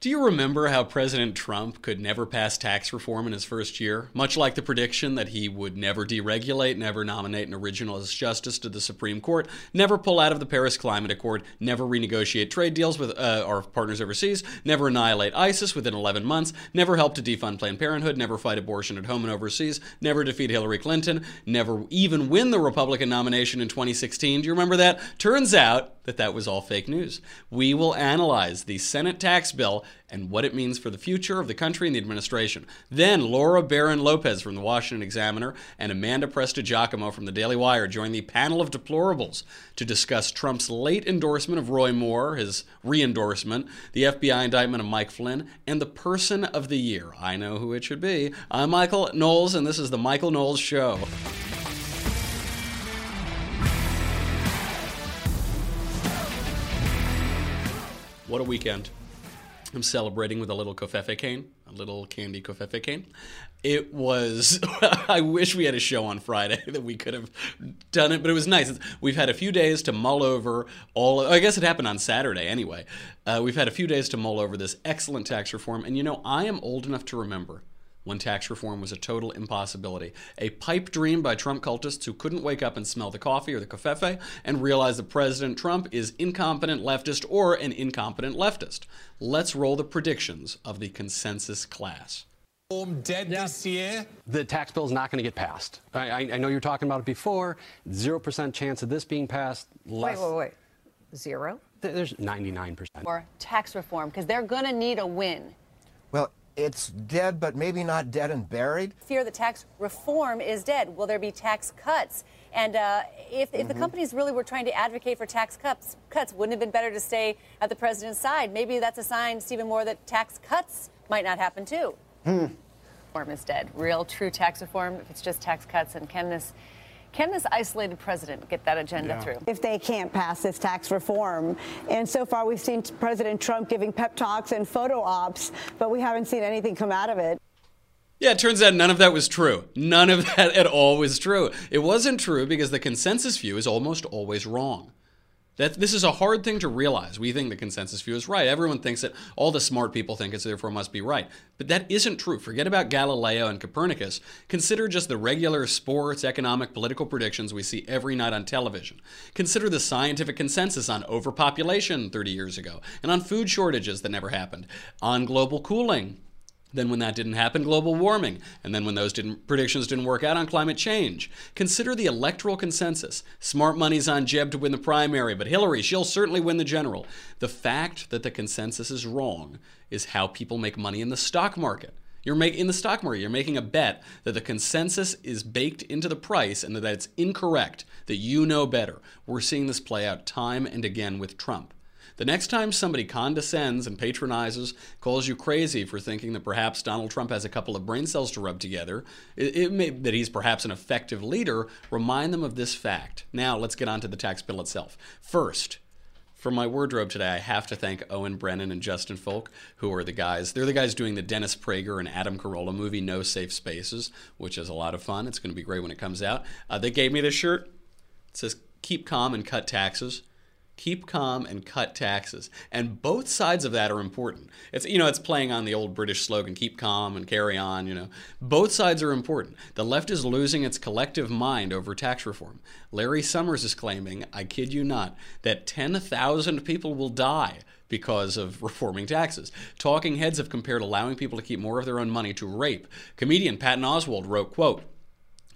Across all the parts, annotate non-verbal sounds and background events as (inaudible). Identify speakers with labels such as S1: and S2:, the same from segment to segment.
S1: Do you remember how President Trump could never pass tax reform in his first year? Much like the prediction that he would never deregulate, never nominate an originalist justice to the Supreme Court, never pull out of the Paris Climate Accord, never renegotiate trade deals with uh, our partners overseas, never annihilate ISIS within 11 months, never help to defund Planned Parenthood, never fight abortion at home and overseas, never defeat Hillary Clinton, never even win the Republican nomination in 2016. Do you remember that? Turns out that that was all fake news. We will analyze the Senate tax bill and what it means for the future of the country and the administration. Then Laura Barron Lopez from the Washington Examiner and Amanda Prestigiacomo from the Daily Wire join the panel of deplorables to discuss Trump's late endorsement of Roy Moore, his re endorsement, the FBI indictment of Mike Flynn, and the person of the year. I know who it should be. I'm Michael Knowles, and this is The Michael Knowles Show. What a weekend. I'm celebrating with a little covfefe cane, a little candy covfefe cane. It was, (laughs) I wish we had a show on Friday (laughs) that we could have done it, but it was nice. We've had a few days to mull over all, I guess it happened on Saturday anyway. Uh, we've had a few days to mull over this excellent tax reform. And you know, I am old enough to remember when tax reform was a total impossibility. A pipe dream by Trump cultists who couldn't wake up and smell the coffee or the covfefe and realize that President Trump is incompetent leftist or an incompetent leftist. Let's roll the predictions of the consensus class.
S2: Dead yeah. this year?
S3: The tax bill is not going to get passed. I, I, know you're talking about it before. Zero percent chance of this being passed.
S4: Less. Wait, wait, wait. Zero?
S3: There's 99 percent.
S4: Or tax reform, because they're going to need a win.
S5: Well, it's dead, but maybe not dead and buried.
S4: Fear that tax reform is dead. Will there be tax cuts? And uh, if, if mm-hmm. the companies really were trying to advocate for tax cuts, cuts, wouldn't it have been better to stay at the president's side? Maybe that's a sign, Stephen Moore, that tax cuts might not happen too. Hmm. Reform is dead. Real, true tax reform, if it's just tax cuts, and can this can this isolated president get that agenda yeah. through?
S6: If they can't pass this tax reform. And so far, we've seen President Trump giving pep talks and photo ops, but we haven't seen anything come out of it.
S1: Yeah, it turns out none of that was true. None of that at all was true. It wasn't true because the consensus view is almost always wrong. That this is a hard thing to realize. We think the consensus view is right. Everyone thinks it. All the smart people think it, so therefore must be right. But that isn't true. Forget about Galileo and Copernicus. Consider just the regular sports, economic, political predictions we see every night on television. Consider the scientific consensus on overpopulation 30 years ago, and on food shortages that never happened, on global cooling then, when that didn't happen, global warming. And then, when those didn't, predictions didn't work out on climate change. Consider the electoral consensus. Smart money's on Jeb to win the primary, but Hillary, she'll certainly win the general. The fact that the consensus is wrong is how people make money in the stock market. You're making in the stock market, you're making a bet that the consensus is baked into the price and that it's incorrect, that you know better. We're seeing this play out time and again with Trump. The next time somebody condescends and patronizes, calls you crazy for thinking that perhaps Donald Trump has a couple of brain cells to rub together, it, it may, that he's perhaps an effective leader, remind them of this fact. Now, let's get on to the tax bill itself. First, for my wardrobe today, I have to thank Owen Brennan and Justin Folk, who are the guys. They're the guys doing the Dennis Prager and Adam Carolla movie, No Safe Spaces, which is a lot of fun. It's going to be great when it comes out. Uh, they gave me this shirt. It says, Keep calm and cut taxes keep calm and cut taxes. And both sides of that are important. It's you know it's playing on the old british slogan keep calm and carry on you know. Both sides are important. The left is losing its collective mind over tax reform. Larry summers is claiming i kid you not that 10,000 people will die because of reforming taxes. Talking heads have compared allowing people to keep more of their own money to rape. Comedian Patton Oswalt wrote, quote,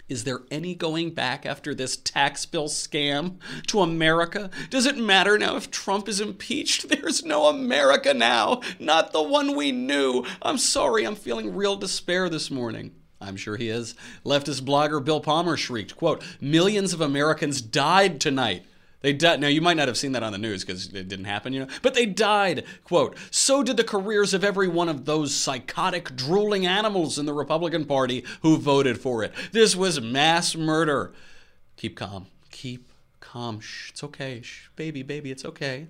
S1: is there any going back after this tax bill scam to America? Does it matter now if Trump is impeached? (laughs) There's no America now, not the one we knew. I'm sorry, I'm feeling real despair this morning. I'm sure he is. Leftist blogger Bill Palmer shrieked, quote, millions of Americans died tonight they died. Now, you might not have seen that on the news because it didn't happen, you know, but they died. Quote, so did the careers of every one of those psychotic, drooling animals in the Republican Party who voted for it. This was mass murder. Keep calm. Keep calm. Shh, it's okay. Shh, baby, baby, it's okay.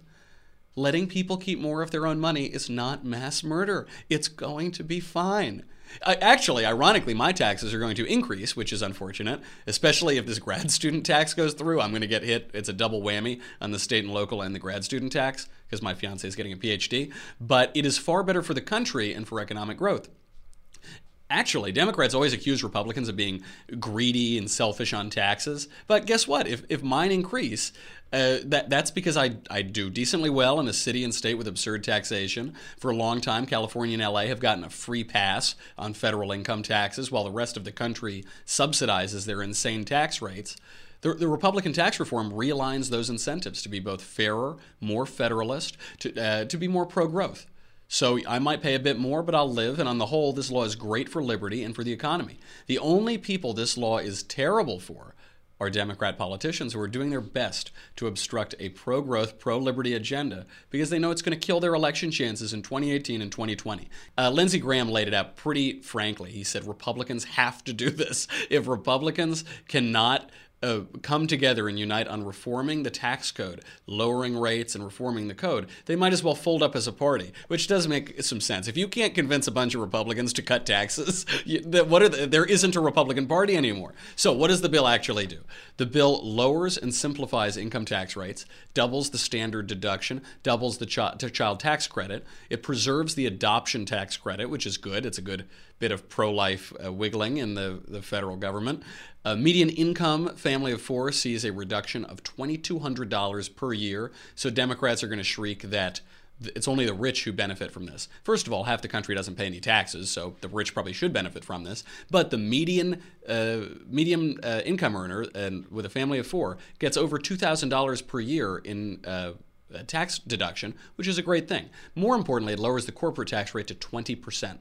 S1: letting people keep more of their own money is not mass murder. It's going to be fine. Actually, ironically, my taxes are going to increase, which is unfortunate, especially if this grad (laughs) student tax goes through. I'm going to get hit. It's a double whammy on the state and local and the grad student tax because my fiance is getting a PhD. But it is far better for the country and for economic growth. Actually, Democrats always accuse Republicans of being greedy and selfish on taxes. But guess what? If, if mine increase, uh, that that's because I I do decently well in a city and state with absurd taxation. For a long time, California and LA have gotten a free pass on federal income taxes, while the rest of the country subsidizes their insane tax rates. The, the, Republican tax reform realigns those incentives to be both fairer, more federalist, to, uh, to be more pro growth. So I might pay a bit more, but I'll live, and on the whole, this law is great for liberty and for the economy. The only people this law is terrible for are Democrat politicians who are doing their best to obstruct a pro growth, pro liberty agenda because they know it's going to kill their election chances in 2018 and 2020. Uh, Lindsey Graham laid it out pretty frankly. He said Republicans have to do this. If Republicans cannot uh, come together and unite on reforming the tax code, lowering rates, and reforming the code, they might as well fold up as a party, which does make some sense. If you can't convince a bunch of Republicans to cut taxes, (laughs) you, what the, there isn't a Republican Party anymore. So, what does the bill actually do? The bill lowers and simplifies income tax rates, doubles the standard deduction, doubles the ch- child tax credit. It preserves the adoption tax credit, which is good. It's a good bit of pro life uh, wiggling in the, the federal government. A median income family of four sees a reduction of $2,200 per year. So Democrats are going to shriek that it's only the rich who benefit from this. First of all, half the country doesn't pay any taxes, so the rich probably should benefit from this. But the median uh, medium uh, income earner and with a family of four gets over two thousand dollars per year in uh, tax deduction, which is a great thing. More importantly, it lowers the corporate tax rate to twenty percent.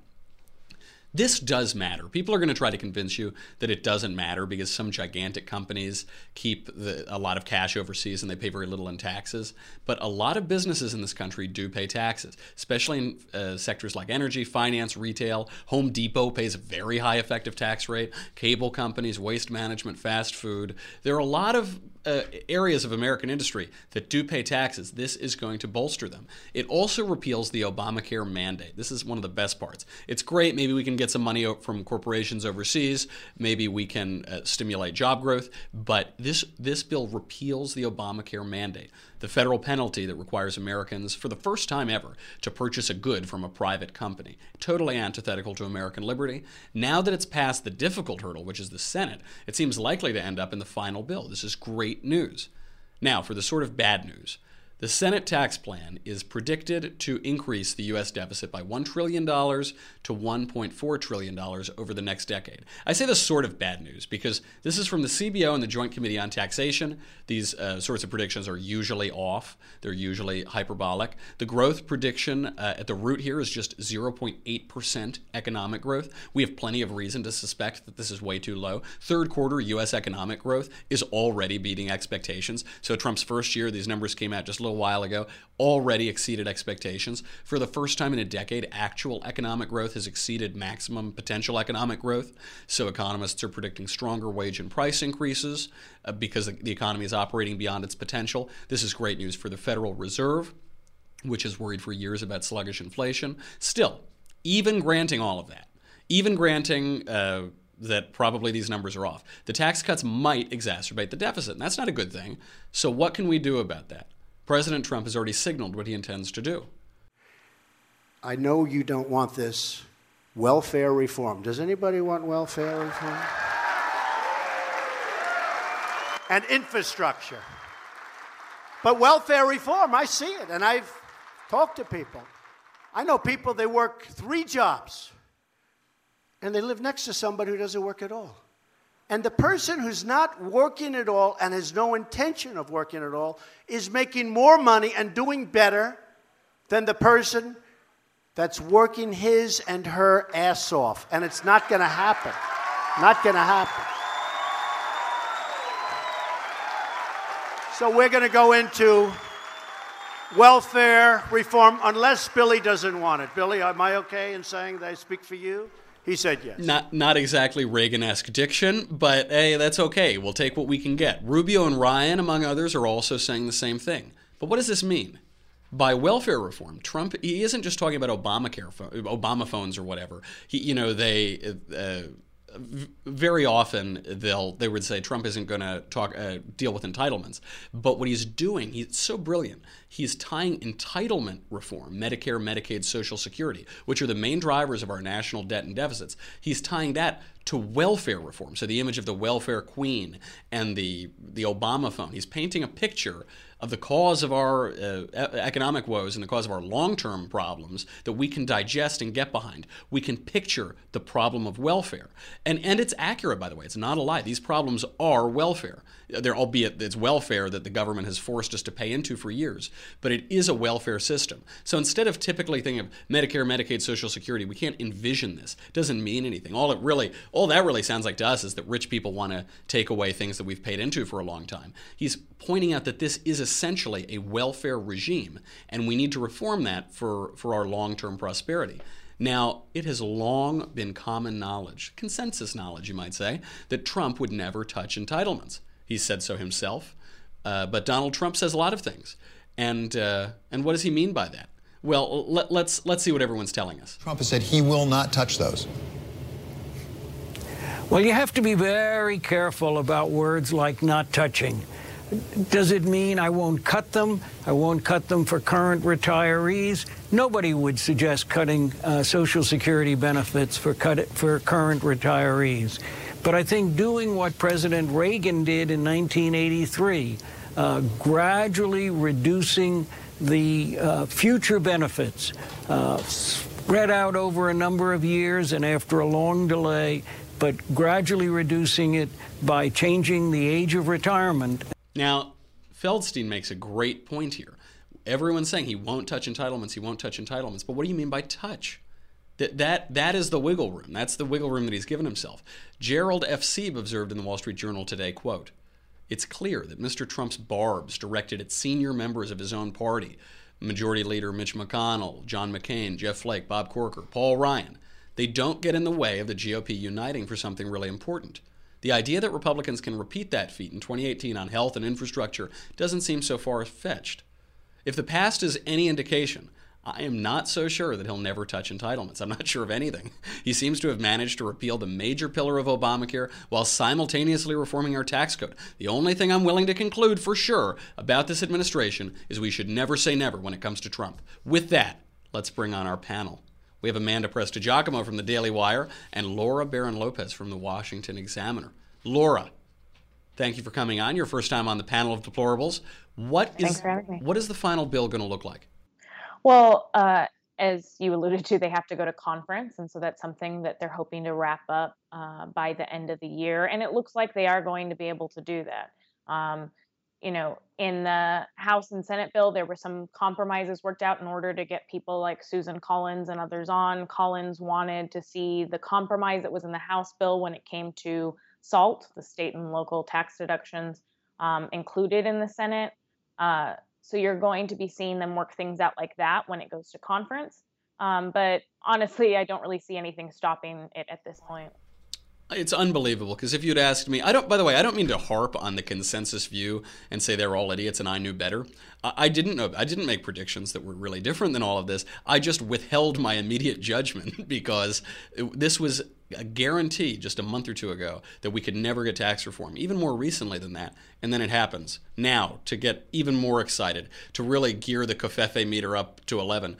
S1: This does matter. People are going to try to convince you that it doesn't matter because some gigantic companies keep the, a lot of cash overseas and they pay very little in taxes. But a lot of businesses in this country do pay taxes, especially in uh, sectors like energy, finance, retail. Home Depot pays a very high effective tax rate. Cable companies, waste management, fast food. There are a lot of uh, areas of American industry that do pay taxes, this is going to bolster them. It also repeals the Obamacare mandate. This is one of the best parts. It's great. Maybe we can get some money from corporations overseas. Maybe we can uh, stimulate job growth. But this this bill repeals the Obamacare mandate, the federal penalty that requires Americans, for the first time ever, to purchase a good from a private company. Totally antithetical to American liberty. Now that it's passed the difficult hurdle, which is the Senate, it seems likely to end up in the final bill. This is great great news. Now, for the sort of bad news. The Senate tax plan is predicted to increase the U.S. deficit by $1 trillion to $1.4 trillion over the next decade. I say this sort of bad news because this is from the CBO and the Joint Committee on Taxation. These uh, sorts of predictions are usually off, they're usually hyperbolic. The growth prediction uh, at the root here is just 0.8% economic growth. We have plenty of reason to suspect that this is way too low. Third quarter U.S. economic growth is already beating expectations. So, Trump's first year, these numbers came out just a little while ago, already exceeded expectations. For the first time in a decade, actual economic growth has exceeded maximum potential economic growth. So economists are predicting stronger wage and price increases uh, because the economy is operating beyond its potential. This is great news for the Federal Reserve, which has worried for years about sluggish inflation. Still, even granting all of that, even granting uh, that probably these numbers are off. The tax cuts might exacerbate the deficit, and that's not a good thing. So, what can we do about that? President Trump has already signaled what he intends to do.
S7: I know you don't want this welfare reform. Does anybody want welfare reform? and infrastructure. But welfare reform, I see it, and I've talked to people. I know people, they work three jobs, and they live next to somebody who doesn't work at all. And the person who's not working at all and has no intention of working at all is making more money and doing better than the person that's working his and her ass off. And it's not going to happen. Not going to happen. So we're going to go into welfare reform unless Billy doesn't want it. Billy, am I okay in saying that I speak for you? He said yes.
S1: Not not exactly Reagan-esque diction, but hey, that's okay. We'll take what we can get. Rubio and Ryan, among others, are also saying the same thing. But what does this mean? By welfare reform, Trump he isn't just talking about Obamacare, Obama phones or whatever. He, you know, they. Uh, very often they'll they would say Trump isn't going to talk uh, deal with entitlements, but what he's doing, he's so brilliant. He's tying entitlement reform, Medicare, Medicaid, Social Security, which are the main drivers of our national debt and deficits. He's tying that to welfare reform. So the image of the welfare queen and the the Obama phone. He's painting a picture of the cause of our uh, economic woes and the cause of our long term problems that we can digest and get behind. We can picture the problem of welfare. And, and it's accurate, by the way. It's not a lie. These problems are welfare. They're, albeit it's welfare that the government has forced us to pay into for years, but it is a welfare system. So instead of typically thinking of Medicare, Medicaid, Social Security, we can't envision this. It doesn't mean anything. All it really, all that really sounds like to us is that rich people want to take away things that we've paid into for a long time. He's pointing out that this is essentially a welfare regime, and we need to reform that for, for our long term prosperity. Now, it has long been common knowledge, consensus knowledge, you might say, that Trump would never touch entitlements. He said so himself, uh, but Donald Trump says a lot of things. And, uh, and what does he mean by that? Well, let, let's, let's see what everyone's telling us.
S8: Trump has said he will not touch those.
S9: Well, you have to be very careful about words like not touching. Does it mean I won't cut them? I won't cut them for current retirees? Nobody would suggest cutting uh, Social Security benefits for, cut for current retirees. But I think doing what President Reagan did in 1983, uh, gradually reducing the uh, future benefits, uh, spread out over a number of years and after a long delay, but gradually reducing it by changing the age of retirement
S1: now, Feldstein makes a great point here. Everyone's saying he won't touch entitlements, he won't touch entitlements. But what do you mean by touch? That, that, that is the wiggle room. That's the wiggle room that he's given himself. Gerald F. Sieb observed in the Wall Street Journal today, quote, It's clear that Mr. Trump's barbs directed at senior members of his own party, Majority Leader Mitch McConnell, John McCain, Jeff Flake, Bob Corker, Paul Ryan, they don't get in the way of the GOP uniting for something really important. The idea that Republicans can repeat that feat in 2018 on health and infrastructure doesn't seem so far fetched. If the past is any indication, I am not so sure that he'll never touch entitlements. I'm not (laughs) sure of anything. He seems to have managed to repeal the major pillar of Obamacare while simultaneously reforming our tax code. The only thing I'm willing to conclude for sure about this administration is we should never say never when it comes to Trump. With that, let's bring on our panel. We have Amanda Prestigiacomo from the Daily Wire and Laura Barron Lopez from the Washington Examiner. Laura, thank you for coming on. Your first time on the panel of deplorables. What is what is the final bill going to look like?
S10: Well, uh, as you alluded to, they have to go to conference, and so that's something that they're hoping to wrap up uh, by the end of the year. And it looks like they are going to be able to do that. Um, you know, in the House and Senate bill, there were some compromises worked out in order to get people like Susan Collins and others on. Collins wanted to see the compromise that was in the House bill when it came to SALT, the state and local tax deductions, um, included in the Senate. Uh, so you're going to be seeing them work things out like that when it goes to conference. Um, but honestly, I don't really see anything stopping it at this point.
S1: It's unbelievable because if you'd asked me, I don't. By the way, I don't mean to harp on the consensus view and say they're all idiots and I knew better. I didn't know. I didn't make predictions that were really different than all of this. I just withheld my immediate judgment (laughs) because this was a guarantee just a month or two ago that we could never get tax reform. Even more recently than that, and then it happens. Now to get even more excited to really gear the covfefe meter up to eleven.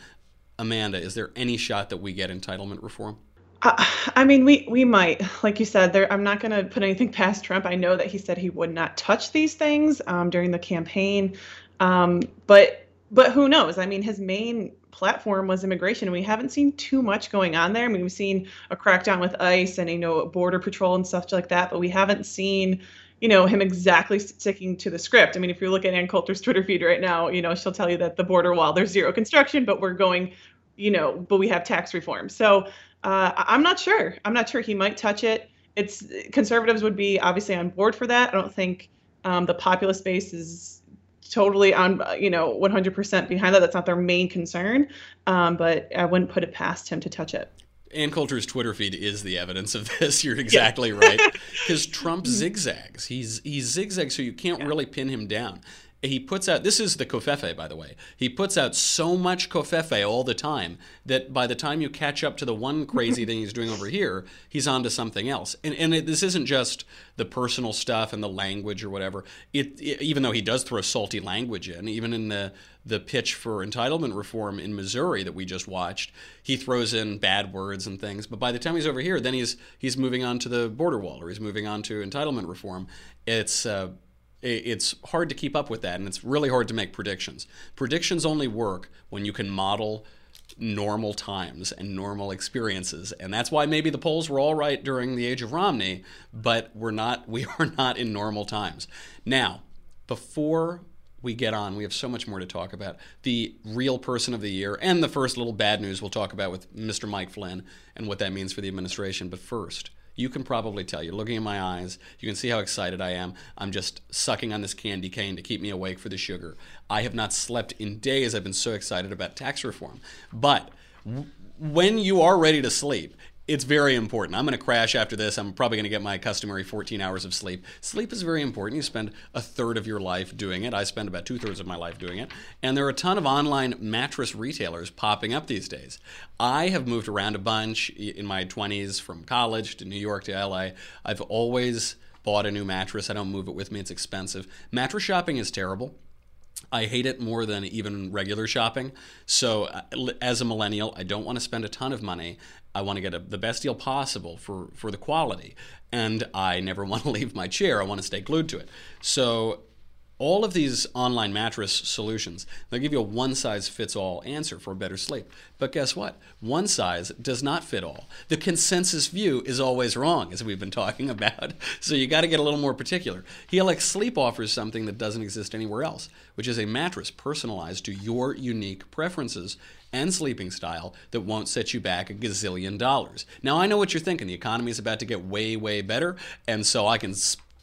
S1: Amanda, is there any shot that we get entitlement reform?
S11: I mean, we we might, like you said, there. I'm not going to put anything past Trump. I know that he said he would not touch these things um, during the campaign, um, but but who knows? I mean, his main platform was immigration. We haven't seen too much going on there. I mean, we've seen a crackdown with ICE and you know border patrol and stuff like that, but we haven't seen you know him exactly sticking to the script. I mean, if you look at Ann Coulter's Twitter feed right now, you know she'll tell you that the border wall there's zero construction, but we're going, you know, but we have tax reform. So uh, I'm not sure. I'm not sure he might touch it. It's conservatives would be obviously on board for that. I don't think um, the populist base is totally on, you know, 100% behind that. That's not their main concern. Um, but I wouldn't put it past him to touch it.
S1: Ann Coulter's Twitter feed is the evidence of (laughs) this. You're exactly yeah. right. (laughs) Because Trump zigzags. He's he zigzags, so you can't yeah. really pin him down. He puts out this is the covfefe by the way. He puts out so much covfefe all the time that by the time you catch up to the one (laughs) crazy thing he's doing over here he's on to something else. And, and it, this isn't just the personal stuff and the language or whatever. It, it, even though he does throw salty language in even in the the pitch for entitlement reform in Missouri that we just watched he throws in bad words and things. But by the time he's over here then he's he's moving on to the border wall or he's moving on to entitlement reform. It's uh, it's hard to keep up with that and it's really hard to make predictions. Predictions only work when you can model normal times and normal experiences and that's why maybe the polls were all right during the age of Romney but we're not (laughs) we are not in normal times. Now, before we get on, we have so much more to talk about. The real person of the year and the first little bad news we'll talk about with Mr. Mike Flynn and what that means for the administration, but first, you can probably tell. You're looking in my eyes. You can see how excited I am. I'm just sucking on this candy cane to keep me awake for the sugar. I have not slept in days. I've been so excited about tax reform. But when you are ready to sleep, it's very important. I'm going to crash after this. I'm probably going to get my customary 14 hours of sleep. Sleep is very important. You spend a third of your life doing it. I spend about two thirds of my life doing it. And there are a ton of online mattress retailers popping up these days. I have moved around a bunch in my 20s from college to New York to LA. I've always bought a new mattress. I don't move it with me, it's expensive. Mattress shopping is terrible. I hate it more than even regular shopping. So, uh, as a millennial, I don't want to spend a ton of money. I want to get a, the best deal possible for, for the quality. And I never (laughs) want to leave my chair. I want to stay glued to it. So, all of these online mattress solutions, they'll give you a one size fits all answer for a better sleep. But guess what? One size does not fit all. The consensus view is always wrong, as we've been talking (laughs) about. So you got to get a little more particular. Helix Sleep offers something that doesn't exist anywhere else, which is a mattress personalized to your unique preferences and sleeping style that won't set you back a gazillion dollars. Now, I know what you're thinking. The economy is about to get way, way better, and so I can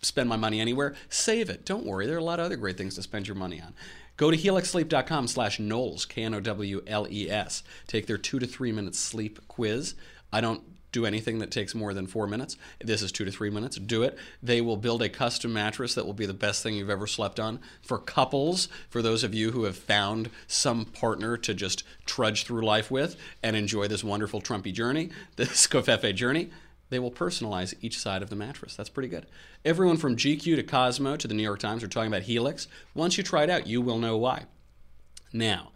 S1: spend my money anywhere, save it. Don't worry, there are a lot of other great things to spend your money on. Go to helixsleep.com slash Knowles, K-N-O-W-L-E-S. Take their two to three minute sleep quiz. I don't do anything that takes more than four minutes. This is two to three minutes. Do it. They will build a custom mattress that will be the best thing you've ever slept on. For couples, for those of you who have found some partner to just trudge through life with and enjoy this wonderful Trumpy journey, (laughs) this Covfefe journey, they will personalize each side of the mattress. That's pretty good. Everyone from GQ to Cosmo to the New York Times are talking about Helix. Once you try it out, you will know why. Now,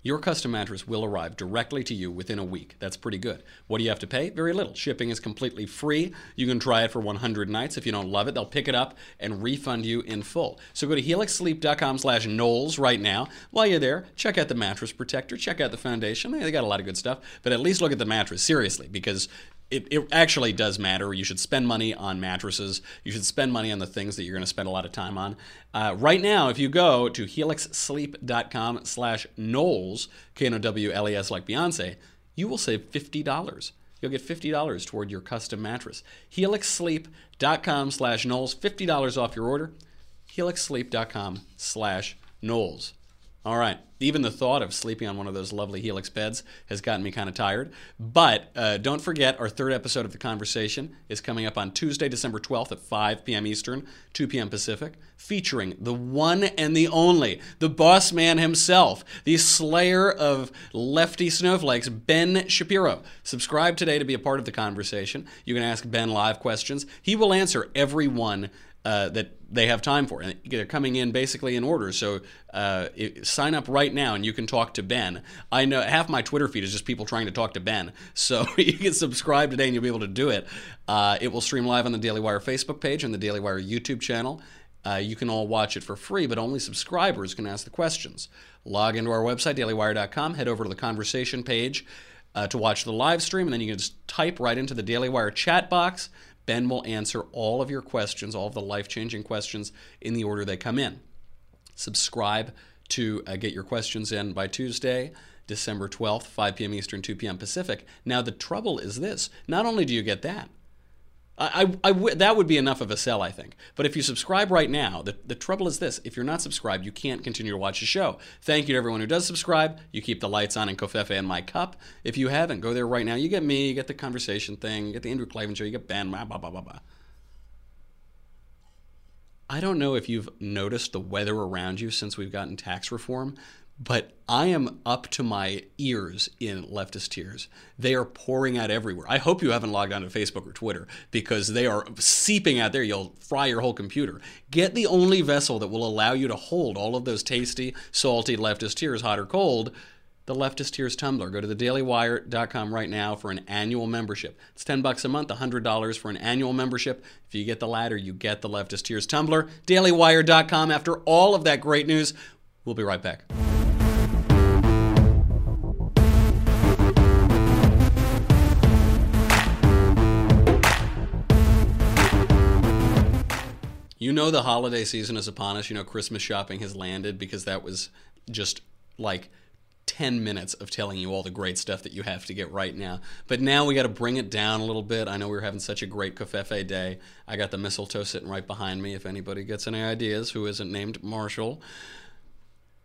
S1: your custom mattress will arrive directly to you within a week. That's pretty good. What do you have to pay? Very little. Shipping is completely free. You can try it for 100 nights. If you don't love it, they'll pick it up and refund you in full. So go to helixsleep.com slash Knowles right now. While you're there, check out the mattress protector, check out the foundation. They got a lot of good stuff, but at least look at the mattress seriously because it, it actually does matter. You should spend money on mattresses. You should spend money on the things that you're going to spend a lot of time on. Uh, right now, if you go to helixsleep.com slash Knowles, K-N-O-W-L-E-S like Beyonce, you will save $50. You'll get $50 toward your custom mattress. helixsleep.com slash Knowles, $50 off your order. helixsleep.com slash Knowles. All right. Even the thought of sleeping on one of those lovely Helix beds has gotten me kind of tired. But uh, don't forget, our third episode of The Conversation is coming up on Tuesday, December 12th at 5 p.m. Eastern, 2 p.m. Pacific, featuring the one and the only, the boss man himself, the slayer of lefty snowflakes, Ben Shapiro. Subscribe today to be a part of the conversation. You can ask Ben live questions. He will answer every one uh, that they have time for. And they're coming in basically in order. So uh, it, sign up right now and you can talk to Ben. I know half my Twitter feed is just people trying to talk to Ben. So (laughs) you can subscribe today and you'll be able to do it. Uh, it will stream live on the Daily Wire Facebook page and the Daily Wire YouTube channel. Uh, you can all watch it for free, but only subscribers can ask the questions. Log into our website, dailywire.com, head over to the conversation page uh, to watch the live stream, and then you can just type right into the Daily Wire chat box Ben will answer all of your questions, all of the life changing questions in the order they come in. Subscribe to uh, get your questions in by Tuesday. December 12th, 5 p.m. Eastern, 2 p.m. Pacific. Now, the trouble is this not only do you get that, I, I, I, that would be enough of a sell, I think. But if you subscribe right now, the, the trouble is this if you're not subscribed, you can't continue to watch the show. Thank you to everyone who does subscribe. You keep the lights on in Covfefe and my cup. If you haven't, go there right now. You get me, you get the conversation thing, you get the Andrew Klavan show, you get Ben, blah, blah, blah, blah, blah. I don't know if you've noticed the weather around you since we've gotten tax reform, but I am up to my ears in leftist tears. They are pouring out everywhere. I hope you haven't logged on to Facebook or Twitter because they are seeping out there. You'll fry your whole computer. Get the only vessel that will allow you to hold all of those tasty, salty leftist tears, hot or cold the Leftist Tears Tumbler. Go to thedailywire.com right now for an annual membership. It's 10 bucks a month, $100 for an annual membership. If you get the latter, you get the Leftist Tears Tumbler. dailywire.com. After all of that great news, we'll be right back. You know the holiday season is upon us. You know Christmas shopping has landed because that was just like 10 minutes of telling you all the great stuff that you have to get right now. But now we got to bring it down a little bit. I know we were having such a great Covfefe day. I got the mistletoe sitting right behind me if anybody gets any ideas who isn't named Marshall.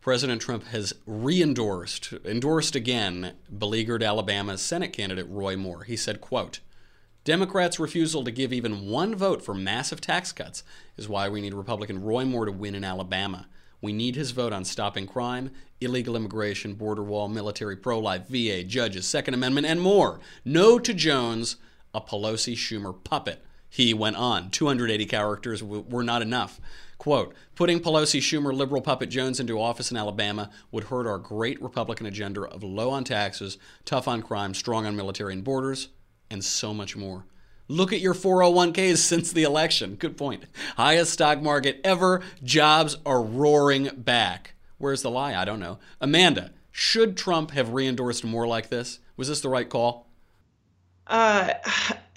S1: President Trump has re-endorsed, endorsed again, beleaguered Alabama Senate candidate Roy Moore. He said, quote, Democrats' refusal to give even one vote for massive tax cuts is why we need Republican Roy Moore to win in Alabama. We need his vote on stopping crime, illegal immigration, border wall, military, pro life, VA, judges, Second Amendment, and more. No to Jones, a Pelosi Schumer puppet. He went on. 280 characters were not enough. Quote, putting Pelosi, Schumer, liberal puppet Jones into office in Alabama would hurt our great Republican agenda of low on taxes, tough on crime, strong on military and borders and so much Moore. Look at your 401ks since the election. Good point. Highest stock market ever. Jobs are roaring back. Where's the lie? I don't know. Amanda, should Trump have re endorsed more like this? Was this the right call?
S11: Uh,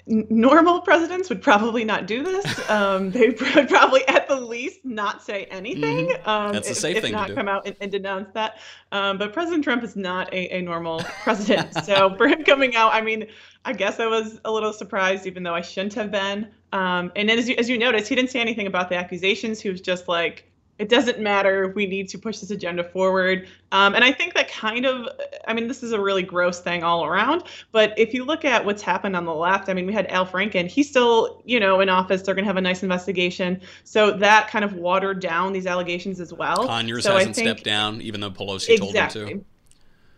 S11: normal presidents would probably not do this. (laughs) Um, they (laughs) would probably, at the least, not say anything.
S1: Mm-hmm. Um, That's a safe
S11: if,
S1: thing
S11: if not
S1: to do.
S11: come out and, and denounce that. Um, but President Trump is not a, a normal (laughs) president. so for him coming out, I mean, I guess I was a little surprised, even though I shouldn't have been. Um, and then as you, as you noticed, he didn't say anything about the accusations. He was just like, it doesn't matter. We need to push this agenda forward. Um, and I think that kind of, I mean, this is a really gross thing all around. But if you look at what's happened on the left, I mean, we had Al Franken. He's still, you know, in office. They're going to have a nice investigation. So that kind of watered down these allegations as well.
S1: Conyers
S11: so
S1: hasn't
S11: think,
S1: stepped down, even though Pelosi
S11: exactly.
S1: told him to.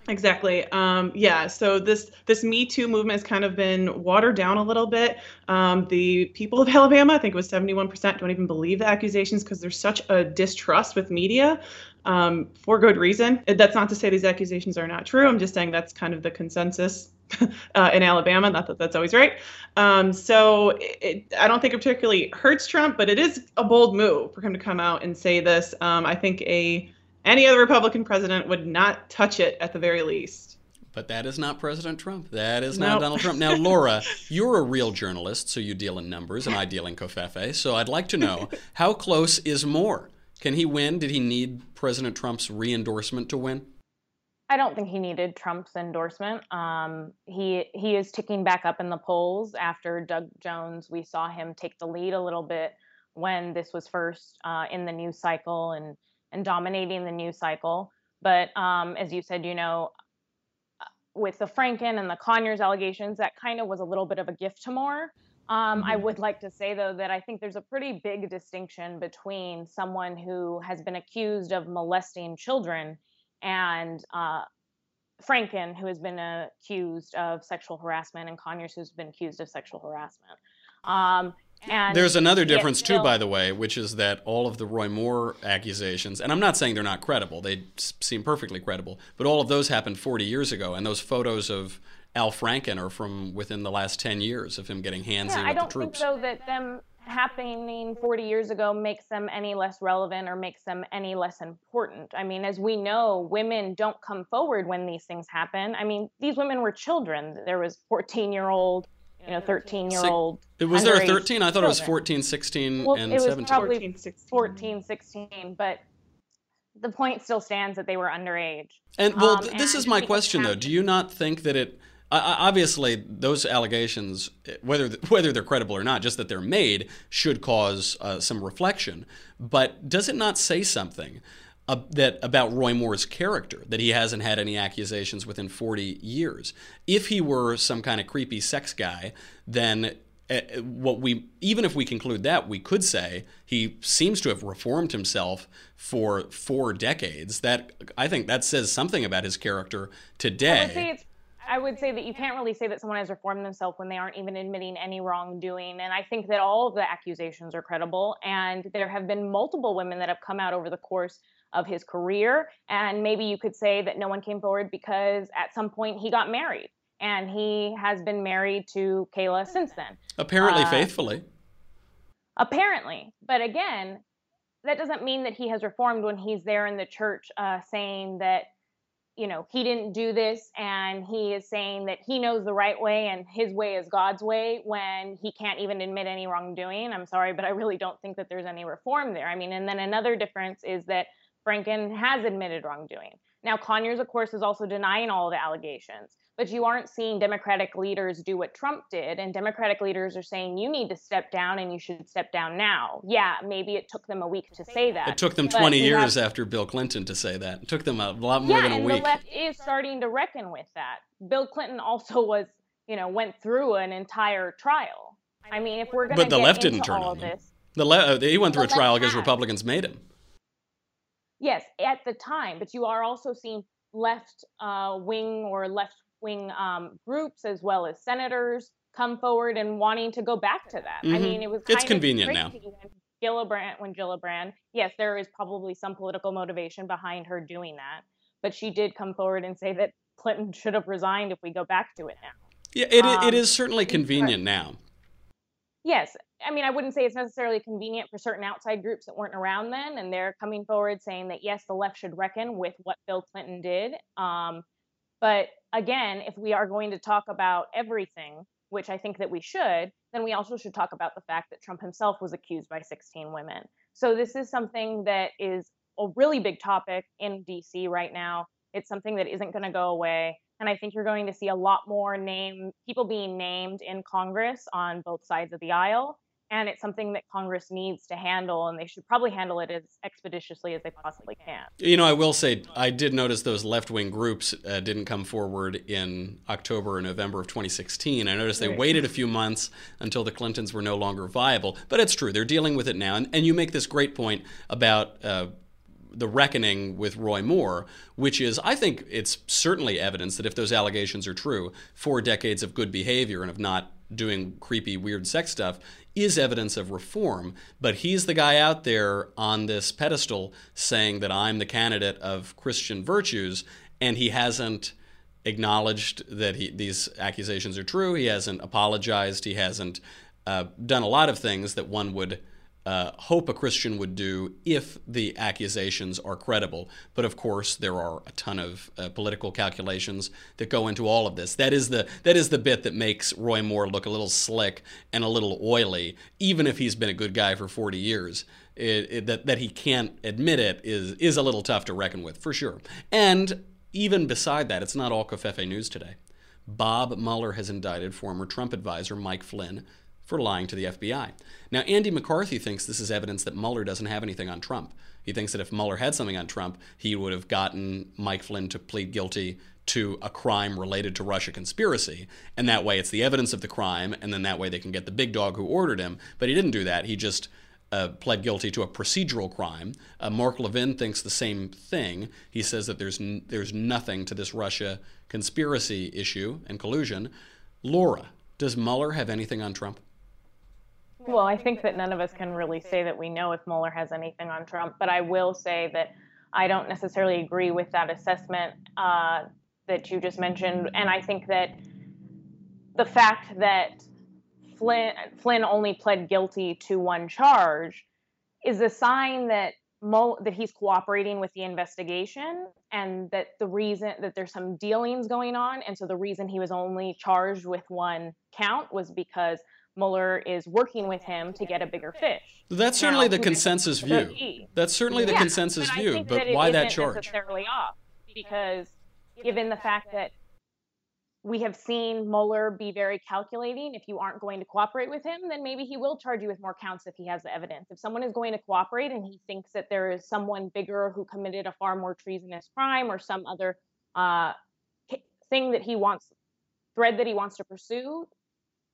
S11: Exactly. Um, yeah. So this this Me Too movement has kind of been watered down a little bit. Um, the people of (laughs) Alabama, I think it was 71%, don't even believe the accusations because there's such a distrust with media um, for good reason. That's not to say these accusations are not true. I'm just saying that's kind of the consensus (laughs) uh, in Alabama. Not that that's always right. Um, so it, I don't think it particularly hurts Trump, but it is a bold move for him to come out and say this. Um, I think a any other Republican president would not touch it at the very least.
S1: But that is not President Trump. That is not
S11: Nope.
S1: Donald Trump. Now, Laura, (laughs) you're a real journalist, so you deal in numbers, and I deal in Covfefe. So I'd like to know how close is Moore? Can he win? Did he need President Trump's re endorsement to win?
S10: I don't think he needed Trump's endorsement. Um, he he is ticking back up in the polls after Doug Jones. We saw him take the lead a little bit when this was first uh, in the news cycle and and dominating the news cycle. But um, as you said, you know, uh, with the Franken and the Conyers allegations, that kind of was a little bit of a gift to Moore. Um, I
S11: Mhm.
S10: would like to say, though, that I think there's a pretty big distinction between someone who has been accused of molesting children and uh, Franken, who has been accused of sexual harassment, and Conyers, who's been accused of sexual harassment. Um, and
S1: There's another difference, too, by the way, which is that all of the Roy Moore accusations, and I'm not saying they're not credible, they s- seem perfectly credible, but all of those happened 40 years ago, and those photos of Al Franken are from within the last 10 years of him getting handsy
S10: Yeah,
S1: with
S10: I don't think though that them happening 40 years ago makes them any less relevant or makes them any less important. I mean, as we know, women don't come forward when these things happen. I mean, these women were children. There was 14 year old, you know, 13 year old.
S1: It- was there a 13? I thought it was
S10: children.
S1: 14, 16,
S10: Well,
S1: and
S10: it was
S1: 17.
S10: probably
S11: 14, 16.
S10: 14, 16, but the point still stands that they were underage.
S1: And well,
S10: Um,
S1: this
S10: and
S1: is my question though. Do you not think that it? I- I- obviously, those allegations, whether whether they're credible or not, just that they're made, should cause uh, some reflection. But does it not say something uh, that about Roy Moore's character that he hasn't had any accusations within 40 years? If he were some kind of creepy sex guy, then uh, what we even if we conclude that we could say he seems to have reformed himself for four decades that i think that says something about his character today
S10: I would say it's I would say that you can't really say that someone has reformed themselves when they aren't even admitting any wrongdoing. And I think that all of the accusations are credible. And there have been multiple women that have come out over the course of his career. And maybe you could say that no one came forward because at some point he got married. And he has been married to Kayla since then.
S1: apparently
S10: Uh,
S1: faithfully
S10: Apparently. But again, that doesn't mean that he has reformed when he's there in the church uh, saying that you know he didn't do this and he is saying that he knows the right way and his way is god's way when he can't even admit any wrongdoing i'm sorry but i really don't think that there's any reform there i mean and then another difference is that franken has admitted wrongdoing. Now conyers of course is also denying all the allegations but you aren't seeing democratic leaders do what trump did and democratic leaders are saying you need to step down and you should step down now. Yeah maybe it took them a week to say that
S1: it took them 20
S10: you have-
S1: years after bill clinton to say that. It took them a lot more
S10: yeah,
S1: than a
S10: and
S1: week.
S10: the left is starting to reckon with that. Bill Clinton also was, you know, went through an entire trial. I mean, if we're going to
S1: but the
S10: get
S1: left didn't turn
S10: all
S1: on
S10: this,
S1: the le- uh, he went through a
S10: The left
S1: trial because republicans made him
S10: yes, at the time, but you are also seeing left uh, wing or left wing um, groups as well as senators come forward and wanting to go back to that. I
S1: Mhm.
S10: mean, it was
S1: It's convenient now.
S10: when Gillibrand, when Gillibrand, yes, there is probably some political motivation behind her doing that, but she did come forward and say that Clinton should have resigned if we go back to it now.
S1: yeah it,
S10: Um,
S1: is certainly convenient now
S10: Yes, I mean, I wouldn't say it's necessarily convenient for certain outside groups that weren't around then, and they're coming forward saying that yes, the left should reckon with what Bill Clinton did. Um, but again, if we are going to talk about everything, which I think that we should, then we also should talk about the fact that Trump himself was accused by 16 women. So this is something that is a really big topic in DC right now. It's something that isn't going to go away. And I think you're going to see a lot more name people being named in Congress on both sides of the aisle. And it's something that Congress needs to handle, and they should probably handle it as expeditiously as they possibly can.
S1: You know, I will say I did notice those left wing groups uh, didn't come forward in October or November of 2016. I noticed they waited a few months until the Clintons were no longer viable. But it's true, they're dealing with it now. And, and you make this great point about. Uh, the reckoning with Roy Moore, which is, I think it's certainly evidence that if those allegations are true, four decades of good behavior and of not doing creepy, weird sex stuff is evidence of reform. But he's the guy out there on this pedestal saying that I'm the candidate of Christian virtues, and he hasn't acknowledged that he, these accusations are true. He hasn't apologized. He hasn't uh, done a lot of things that one would uh, hope a Christian would do if the accusations are credible. But of course, there are a ton of uh, political calculations that go into all of this. That is the that is the bit that makes Roy Moore look a little slick and a little oily, even if he's been a good guy for 40 years. It, it, that that he can't admit it is is a little tough to reckon with for sure. And even beside that, it's not all Covfefe news today. Bob Mueller has indicted former Trump advisor Mike Flynn for lying to the FBI. Now, Andy McCarthy thinks this is evidence that Mueller doesn't have anything on Trump. He thinks that if Mueller had something on Trump, he would have gotten Mike Flynn to plead guilty to a crime related to Russia conspiracy. And that way it's the evidence of the crime, and then that way they can get the big dog who ordered him. But he didn't do that. He just uh, pled guilty to a procedural crime. Uh, Mark Levin thinks the same thing. He says that there's n- there's nothing to this Russia conspiracy issue and collusion. Laura, does Mueller have anything on Trump?
S10: Well, I think that none of us can really say that we know if Mueller has anything on Trump, but I will say that I don't necessarily agree with that assessment uh, that you just mentioned. And I think that the fact that Flynn, Flynn only pled guilty to one charge is a sign that Mueller, that he's cooperating with the investigation and that the reason that there's some dealings going on. And so the reason he was only charged with one count was because Mueller is working with him to get a bigger fish.
S1: That's certainly
S10: Now,
S1: the consensus view. That's certainly the
S10: Yeah,
S1: consensus
S10: but
S1: view. But
S10: that
S1: why that charge?
S10: necessarily off because given the fact that we have seen Mueller be very calculating. If you aren't going to cooperate with him, then maybe he will charge you with more counts if he has the evidence. If someone is going to cooperate and he thinks that there is someone bigger who committed a far more treasonous crime or some other uh, thing that he wants, thread that he wants to pursue,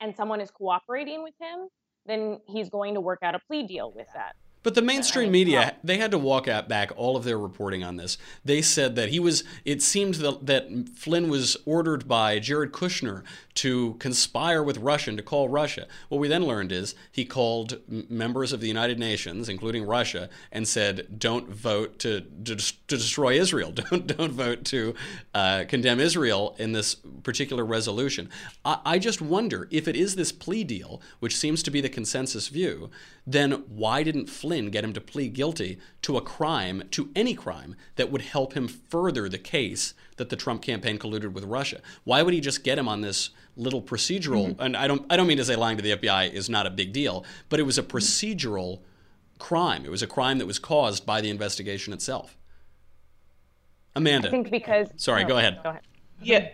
S10: and someone is cooperating with him, then he's going to work out a plea deal with that.
S1: But the mainstream media, they had to walk out back all of their reporting on this. They said that he was, it seemed that, that Flynn was ordered by Jared Kushner to conspire with Russia to call Russia. What we then learned is he called members of the United Nations, including Russia, and said, "Don't vote to to, to destroy Israel. (laughs) Don't don't vote to uh, condemn Israel in this particular resolution." I, I just wonder if it is this plea deal, which seems to be the consensus view, then why didn't Flynn get him to plead guilty to a crime, to any crime that would help him further the case that the Trump campaign colluded with Russia? Why would he just get him on this little procedural? Mm-hmm. And I don't, I don't mean to say lying to the FBI is not a big deal, but it was a procedural crime. It was a crime that was caused by the investigation itself. Amanda,
S10: I think because
S1: sorry,
S10: oh,
S1: go ahead.
S10: Go ahead.
S11: Yeah.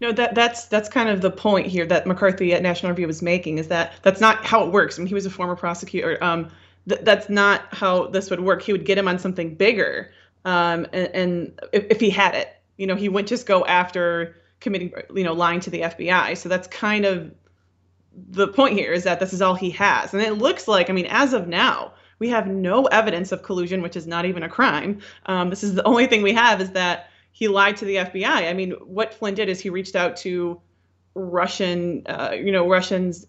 S11: No, that that's that's kind of the point here that McCarthy at National Review was making is that that's not how it works. I mean, he was a former prosecutor. Um, th- that's not how this would work. He would get him on something bigger, um, and, and if, if he had it, you know, he wouldn't just go after committing, you know, lying to the FBI. So that's kind of the point here is that this is all he has, and it looks like, I mean, as of now, we have no evidence of collusion, which is not even a crime. Um, this is the only thing we have is that he lied to the FBI. I mean, what Flynn did is he reached out to Russian, uh, you know, Russians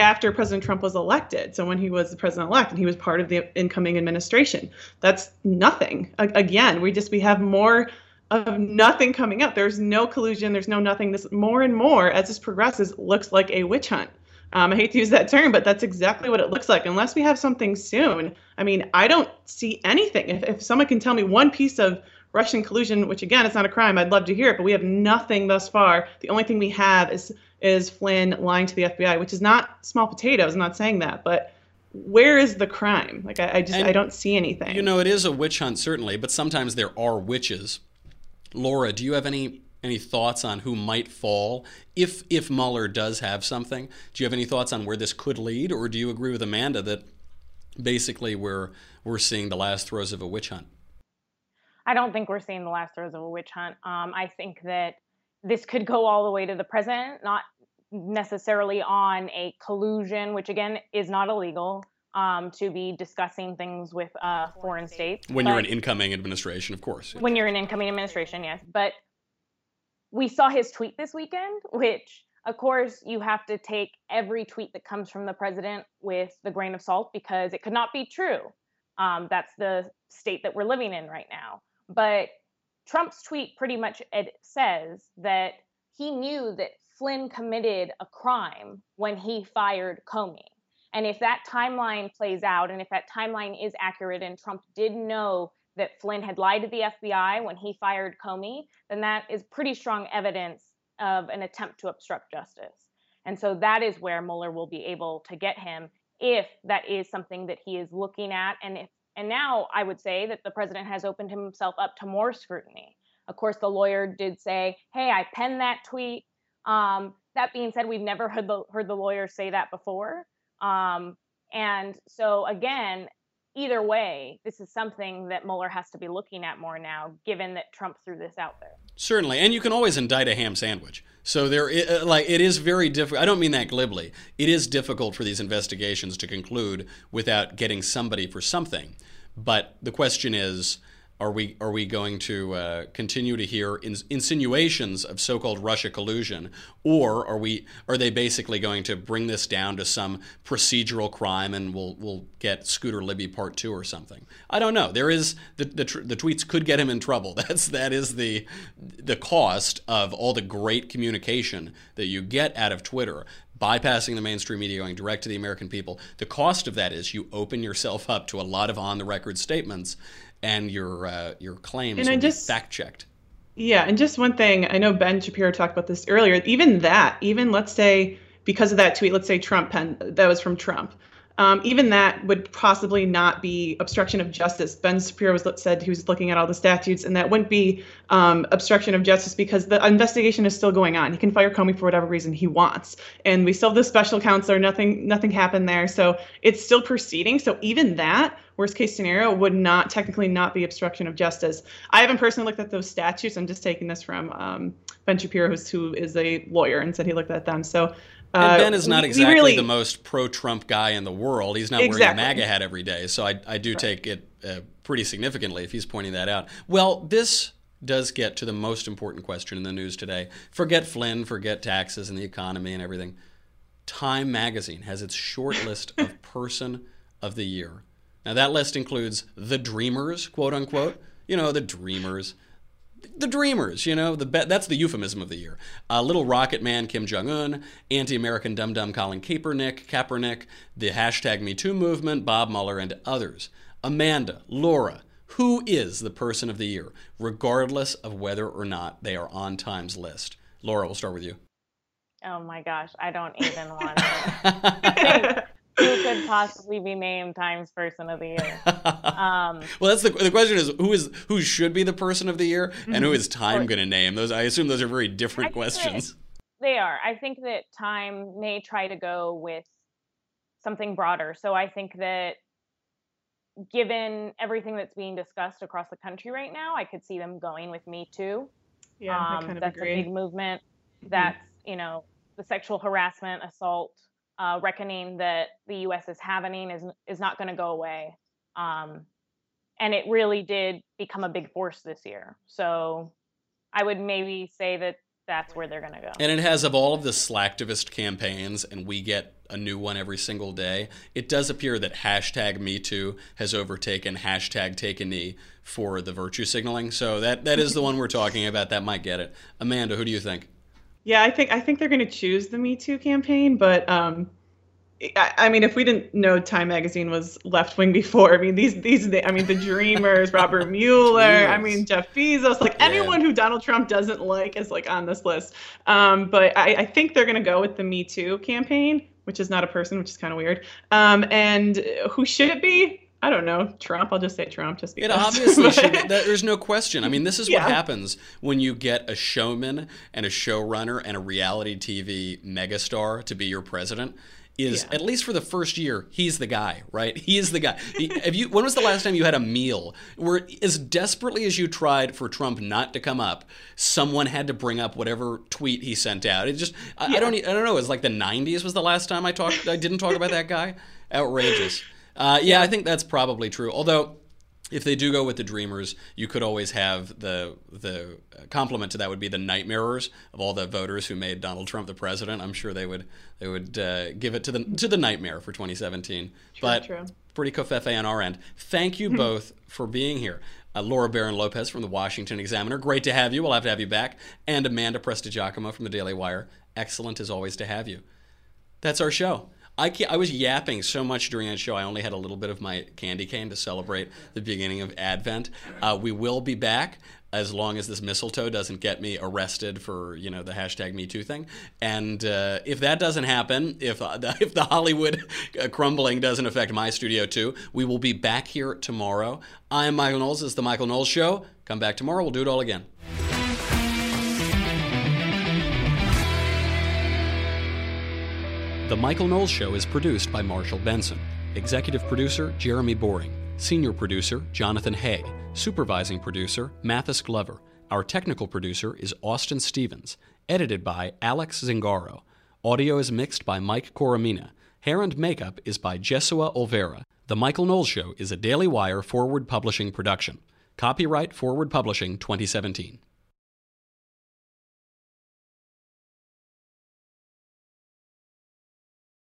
S11: after President Trump was elected. So when he was the president elect and he was part of the incoming administration, that's nothing. Again, we just we have more of nothing coming up. There's no collusion. There's no nothing. This more and more as this progresses looks like a witch hunt. Um, I hate to use that term, but that's exactly what it looks like. Unless we have something soon, I mean, I don't see anything. If, if someone can tell me one piece of Russian collusion, which again, it's not a crime, I'd love to hear it, but we have nothing thus far. The only thing we have is is Flynn lying to the FBI, which is not small potatoes. I'm not saying that, but where is the crime? Like I, I just and, I don't see anything.
S1: You know, it is a witch hunt certainly, but sometimes there are witches. Laura, do you have any any thoughts on who might fall if if Mueller does have something? Do you have any thoughts on where this could lead, or do you agree with Amanda that basically we're we're seeing the last throes of a witch hunt?
S10: I don't think we're seeing the last throes of a witch hunt. Um, I think that this could go all the way to the president, not necessarily on a collusion, which again is not illegal. Um, to be discussing things with uh, foreign states.
S1: When but you're an incoming administration, of course.
S10: When you're an incoming administration, yes. But we saw his tweet this weekend, which, of course, you have to take every tweet that comes from the president with the grain of salt because it could not be true. Um, that's the state that we're living in right now. But Trump's tweet pretty much says that he knew that Flynn committed a crime when he fired Comey. And if that timeline plays out, and if that timeline is accurate, and Trump did know that Flynn had lied to the FBI when he fired Comey, then that is pretty strong evidence of an attempt to obstruct justice. And so that is where Mueller will be able to get him if that is something that he is looking at and if and now I would say that the president has opened himself up to more scrutiny. Of course, the lawyer did say, "Hey, I penned that tweet." Um, that being said, we've never heard the heard the lawyer say that before. Um, and so again, either way, this is something that Mueller has to be looking at more now, given that Trump threw this out there.
S1: Certainly, and you can always indict a ham sandwich. So there, uh, like, it is very difficult. I don't mean that glibly. It is difficult for these investigations to conclude without getting somebody for something. But the question is, are we are we going to uh, continue to hear ins- insinuations of so-called Russia collusion, or are we are they basically going to bring this down to some procedural crime and we'll we'll get Scooter Libby Part Two or something? I don't know. There is the the, tr- the tweets could get him in trouble. (laughs) That's that is the the cost of all the great communication that you get out of Twitter bypassing the mainstream media, going direct to the American people. The cost of that is you open yourself up to a lot of on the record statements and your uh, your claims and I just, fact checked.
S11: Yeah, and just one thing, I know Ben Shapiro talked about this earlier. Even that, even let's say because of that tweet, let's say Trump pen that was from Trump. Um, even that would possibly not be obstruction of justice. Ben Shapiro was, said he was looking at all the statutes, and that wouldn't be um, obstruction of justice because the investigation is still going on. He can fire Comey for whatever reason he wants, and we still have the special counselor. Nothing, nothing happened there, so it's still proceeding. So even that worst case scenario would not technically not be obstruction of justice. I haven't personally looked at those statutes. I'm just taking this from um, Ben Shapiro, who's, who is a lawyer, and said he looked at them. So. Uh,
S1: and Ben is not exactly
S11: really-
S1: the most pro-Trump guy in the world. He's not
S11: Exactly.
S1: wearing a MAGA hat every day, so I, I do take it uh, pretty significantly if he's pointing that out. Well, this does get to the most important question in the news today. Forget Flynn, forget taxes and the economy and everything. Time Magazine has its short list of (laughs) Person of the Year. Now, that list includes the Dreamers, quote unquote. You know, the Dreamers. The Dreamers, you know, the be- that's the euphemism of the year. Uh, Little Rocket Man Kim Jong Un, anti-American dum dum Colin Kaepernick, Kaepernick, the hashtag Me Too movement, Bob Mueller, and others. Amanda, Laura, who is the person of the year, regardless of whether or not they are on Time's list? Laura, we'll start with you.
S10: Oh my gosh, I don't even want to think (laughs) who could possibly be named Times Person of the Year. (laughs) Um,
S1: Well, that's the the question is who is who should be the person of the year, and who
S10: Mhm.
S1: Time going to name? Those I assume those are very different
S10: I
S1: questions.
S10: They are. I think that Time may try to go with something broader. So I think that given everything that's being discussed across the country right now, I could see them going with Me Too.
S11: Yeah, I
S10: um,
S11: kind of
S10: that's
S11: agree.
S10: a big movement. That's you know the sexual harassment, assault, uh, reckoning that the U.S. is having is is not going to go away. Um, and it really did become a big force this year. So I would maybe say that that's where they're going to go.
S1: And it has of all of the slacktivist campaigns, and we get a new one every single day. It does appear that hashtag Me Too has overtaken hashtag Take a Knee for the virtue signaling. So that that is the one we're talking about. That might get it. Amanda, who do you think?
S11: Yeah, I think I think they're going to choose the Me Too campaign, but um, I, I mean, if we didn't know Time Magazine was left wing before, I mean, these these I mean, the Dreamers, Robert (laughs) Mueller, I mean, Jeff Bezos, like anyone who Donald Trump doesn't like is like on this list. Um, but I, I think they're going to go with the Me Too campaign, which is not a person, which is kind of weird. Um, and who should it be? I don't know. Trump. I'll just say Trump. Just because.
S1: It obviously
S11: But-
S1: should. (laughs) That, there's no question. I mean, this is what happens when you get a showman and a showrunner and a reality TV megastar to be your president. Is at least for the first year, he's the guy, right? He is the guy. Have you? When was the last time you had a meal where, as desperately as you tried for Trump not to come up, someone had to bring up whatever tweet he sent out? It just, I, I don't, I don't know. It's like the '90s was the last time I talked. I didn't talk about that guy. (laughs) Outrageous. Uh, yeah, I think that's probably true. Although if they do go with the dreamers, you could always have the the complement to that would be the nightmarers of all the voters who made Donald Trump the president. I'm sure they would they would uh, give it to the to the nightmare for 2017. but
S11: true.
S1: pretty covfefe on our end. Thank you both for being here. Uh, Laura Barron Lopez from the Washington Examiner, great to have you. We'll have to have you back. And Amanda Prestigiacomo from the Daily Wire, excellent as always to have you. That's our show. I, I was yapping so much during that show, I only had a little bit of my candy cane to celebrate the beginning of Advent. Uh, we will be back as long as this mistletoe doesn't get me arrested for you know the hashtag Me Too thing. And uh, if that doesn't happen, if uh, the, (laughs) if the Hollywood uh, crumbling doesn't affect my studio too, we will be back here tomorrow. I'm Michael Knowles. This is the Michael Knowles Show. Come back tomorrow. We'll do it all again. The Michael Knowles Show is produced by Marshall Benson. Executive producer Jeremy Boring. Senior producer Jonathan Hay. Supervising producer Mathis Glover. Our technical producer is Austin Stevens. Edited by Alex Zingaro. Audio is mixed by Mike Coromina. Hair and makeup is by Jesua Olvera. The Michael Knowles Show is a Daily Wire forward publishing production. Copyright Forward Publishing 2017.